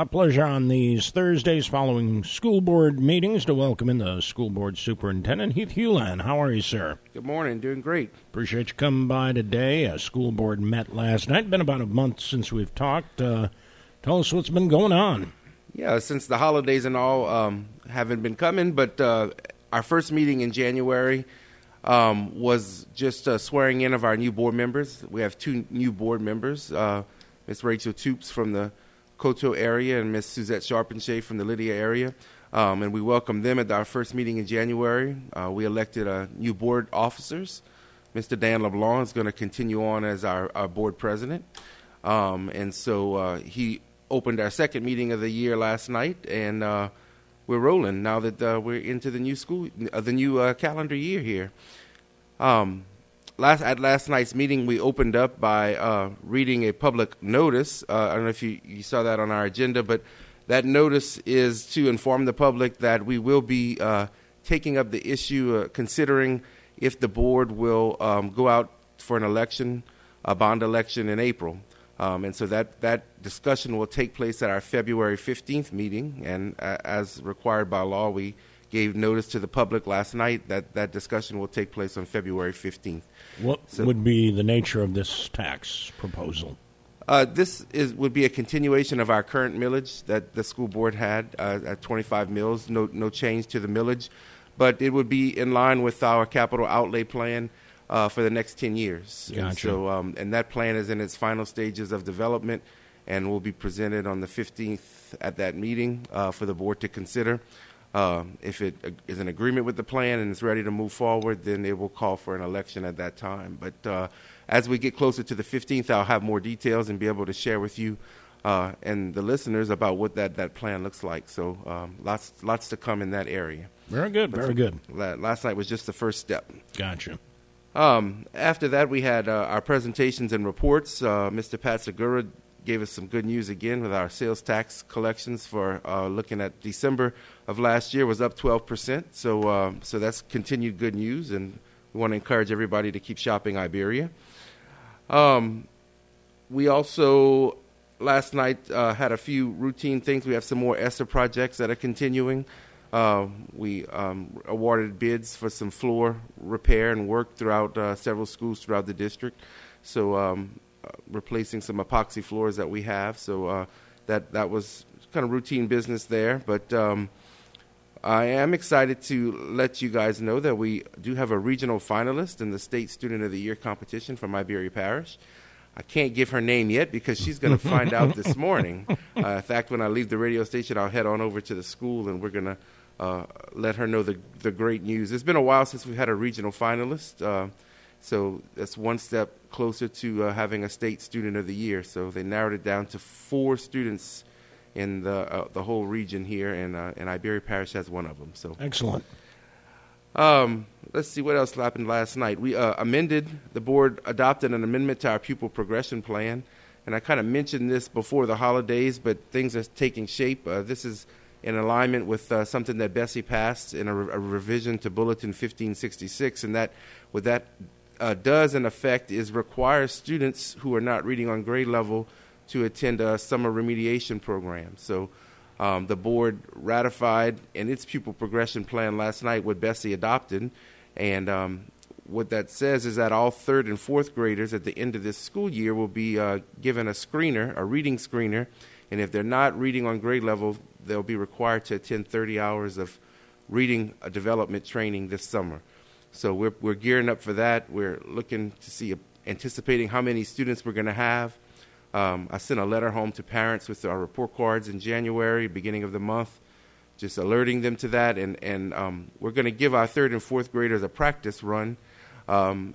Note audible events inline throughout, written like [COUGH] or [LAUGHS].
A pleasure on these Thursdays following school board meetings to welcome in the school board superintendent, Heath Hulin. How are you, sir? Good morning. Doing great. Appreciate you coming by today. A school board met last night. Been about a month since we've talked. Uh, tell us what's been going on. Yeah, since the holidays and all um, haven't been coming, but uh, our first meeting in January um, was just uh, swearing in of our new board members. We have two new board members uh, Miss Rachel Toups from the Coteau area and Miss Suzette Charpentier from the Lydia area. Um, and we welcomed them at our first meeting in January. Uh, we elected uh, new board officers. Mr. Dan LeBlanc is going to continue on as our, our board president. Um, and so uh, he opened our second meeting of the year last night, and uh, we're rolling now that uh, we're into the new school, the new calendar year here. Um, last at last night's meeting, we opened up by uh, reading a public notice. Uh, I don't know if you, you, saw that on our agenda, but that notice is to inform the public that we will be uh, taking up the issue, uh, considering if the board will um, go out for an election, a bond election in April. Um, and so that, that discussion will take place at our February 15th meeting, and uh, as required by law, we gave notice to the public last night that that discussion will take place on February 15th. What so, would be the nature of this tax proposal? Uh, this is would be a continuation of our current millage that the school board had uh, at 25 mills. No, no change to the millage, but it would be in line with our capital outlay plan uh, for the next 10 years. Gotcha. And so, um, and that plan is in its final stages of development, and will be presented on the 15th at that meeting uh, for the board to consider. Uh, if it is in agreement with the plan and is ready to move forward, then it will call for an election at that time. But uh, as we get closer to the 15th, I'll have more details and be able to share with you uh, and the listeners about what that, that plan looks like. So um, lots lots to come in that area. Very good, very good. Last night was just the first step. Gotcha. Um, after that, we had uh, our presentations and reports. Uh, Mr. Pat Segura gave us some good news again with our sales tax collections for uh, looking at December of last year was up 12%. So, uh, so that's continued good news, and we want to encourage everybody to keep shopping Iberia. Um, we also last night uh, had a few routine things. We have some more ESSER projects that are continuing. Uh, we um, awarded bids for some floor repair and work throughout uh, several schools throughout the district. So um, replacing some epoxy floors that we have. So uh, that that was kind of routine business there. But um, I am excited to let you guys know that we do have a regional finalist in the State Student of the Year competition from Iberia Parish. I can't give her name yet because she's going to find out this [LAUGHS] morning. Uh, in fact, when I leave the radio station, I'll head on over to the school and we're going to uh, let her know the the great news. It's been a while since we've had a regional finalist. Uh, so that's one step closer to uh, having a state student of the year. So they narrowed it down to four students in the uh, the whole region here, and uh, and Iberia Parish has one of them. So excellent. Um, let's see what else happened last night. We uh, amended the board adopted an amendment to our pupil progression plan, and I kind of mentioned this before the holidays, but things are taking shape. Uh, this is in alignment with uh, something that BESE passed in a, re- a revision to Bulletin 1566, and that with that uh, does, in effect, is require students who are not reading on grade level to attend a summer remediation program. So um, the board ratified in its pupil progression plan last night what BESE adopted. And um, what that says is that all third and fourth graders at the end of this school year will be uh, given a screener, a reading screener. And if they're not reading on grade level, they'll be required to attend 30 hours of reading development training this summer. So we're we're gearing up for that. We're looking to see, anticipating how many students we're going to have. Um, I sent a letter home to parents with our report cards in January, beginning of the month, just alerting them to that. And and um, we're going to give our third and fourth graders a practice run. Um,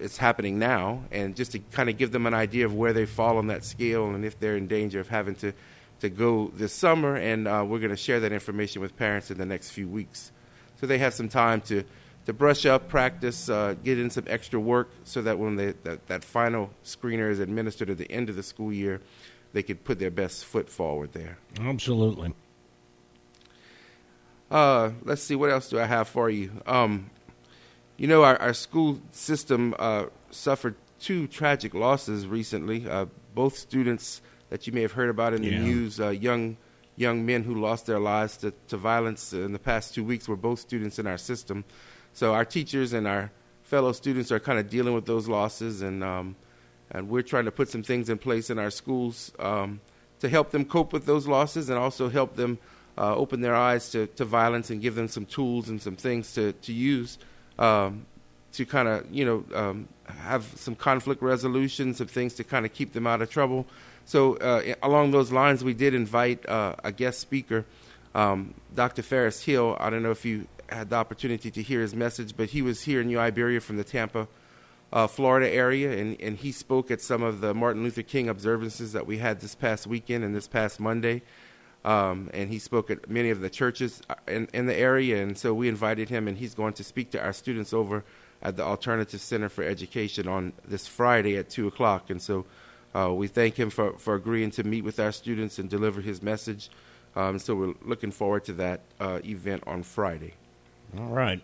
it's happening now, and just to kind of give them an idea of where they fall on that scale and if they're in danger of having to to go this summer. And uh, we're going to share that information with parents in the next few weeks, so they have some time to to brush up, practice, uh, get in some extra work so that when they, that, that final screener is administered at the end of the school year, they could put their best foot forward there. Absolutely. Uh, let's see, what else do I have for you? Um, you know, our, our school system uh, suffered two tragic losses recently. Uh, both students that you may have heard about in the Yeah. news. Uh, young young men who lost their lives to, to violence in the past two weeks were both students in our system. So our teachers and our fellow students are kind of dealing with those losses, and um, and we're trying to put some things in place in our schools um, to help them cope with those losses, and also help them uh, open their eyes to, to violence and give them some tools and some things to to use um, to kind of you know um, have some conflict resolution, some things to kind of keep them out of trouble. So uh, along those lines, we did invite uh, a guest speaker, um, Dr. Ferris Hill. I don't know if you had the opportunity to hear his message, but he was here in New Iberia from the Tampa, uh, Florida area, and, and he spoke at some of the Martin Luther King observances that we had this past weekend and this past Monday. Um, and he spoke at many of the churches uh, in, in the area, and so we invited him, and he's going to speak to our students over at the Alternative Center for Education on this Friday at 2 o'clock. And so uh, we thank him for, for agreeing to meet with our students and deliver his message. Um, so we're looking forward to that uh, event on Friday. All right.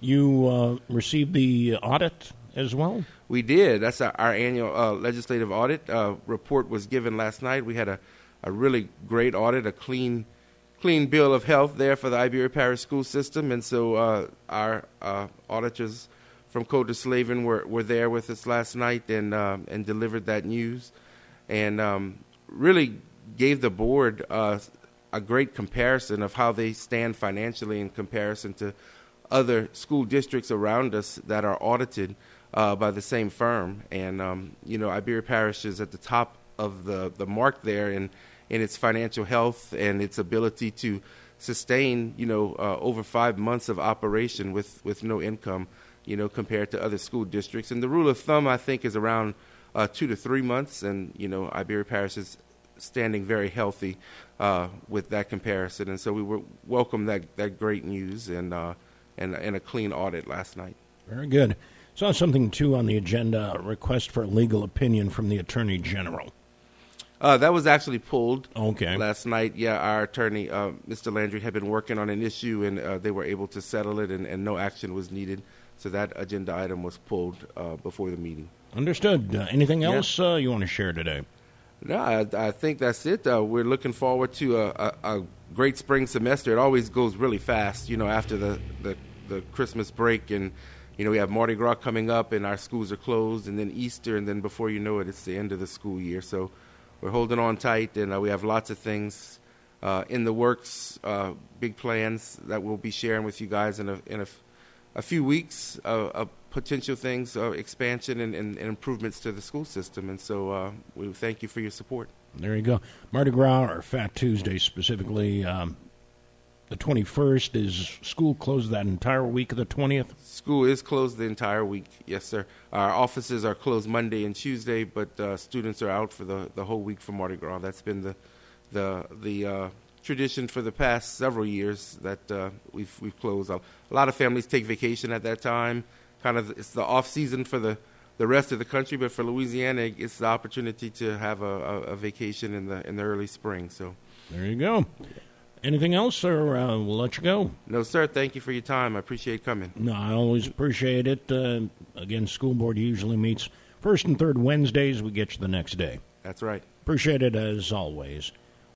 You uh, received the audit as well? We did. That's our, our annual uh, legislative audit uh, report was given last night. We had a, a really great audit, a clean clean bill of health there for the Iberia Parish school system, and so uh, our uh, auditors from Kolder Slaven were, were there with us last night and um, and delivered that news, and um, really gave the board uh, a great comparison of how they stand financially in comparison to other school districts around us that are audited uh, by the same firm. And um, you know, Iberia Parish is at the top of the the mark there in in its financial health and its ability to sustain you know uh, over five months of operation with with no income. You know, compared to other school districts. And the rule of thumb, I think, is around uh, two to three months. And you know, Iberia Parish is standing very healthy uh, with that comparison. And so we were, welcome that, that great news and, uh, and, and a clean audit last night. Very good. Saw something too on the agenda a request for legal opinion from the Attorney General. Uh, that was actually pulled Okay. last night. Yeah, our attorney, uh, Mr. Landry, had been working on an issue and uh, they were able to settle it and, and no action was needed. So that agenda item was pulled uh, before the meeting. Understood. Uh, anything Yeah. else uh, you want to share today? No, I, I think that's it. Uh, we're looking forward to a, a, a great spring semester. It always goes really fast, you know, after the, the, the Christmas break. And, you know, we have Mardi Gras coming up and our schools are closed, and then Easter, and then before you know it, it's the end of the school year. So we're holding on tight, and uh, we have lots of things uh, in the works, uh, big plans that we'll be sharing with you guys in a, in a, a few weeks, uh, uh, potential things, uh, expansion and, and, and improvements to the school system. And so uh, we thank you for your support. There you go. Mardi Gras or Fat Tuesday specifically. Um, the 21st is school closed that entire week of the 20th. School is closed the entire week. Yes, sir. Our offices are closed Monday and Tuesday, but uh, students are out for the, the whole week for Mardi Gras. That's been the the the uh, tradition for the past several years that uh, we've we've closed. A lot of families take vacation at that time. Kind of it's the off season for the the rest of the country, but for Louisiana, it's the opportunity to have a, a, a vacation in the in the early spring. So, There you go. Anything else, sir? uh, we'll let you go? no, sir. Thank you for your time. I appreciate coming. No, I always appreciate it. Uh, again, school board usually meets first and third Wednesdays. We get you the next day. That's right. Appreciate it as always.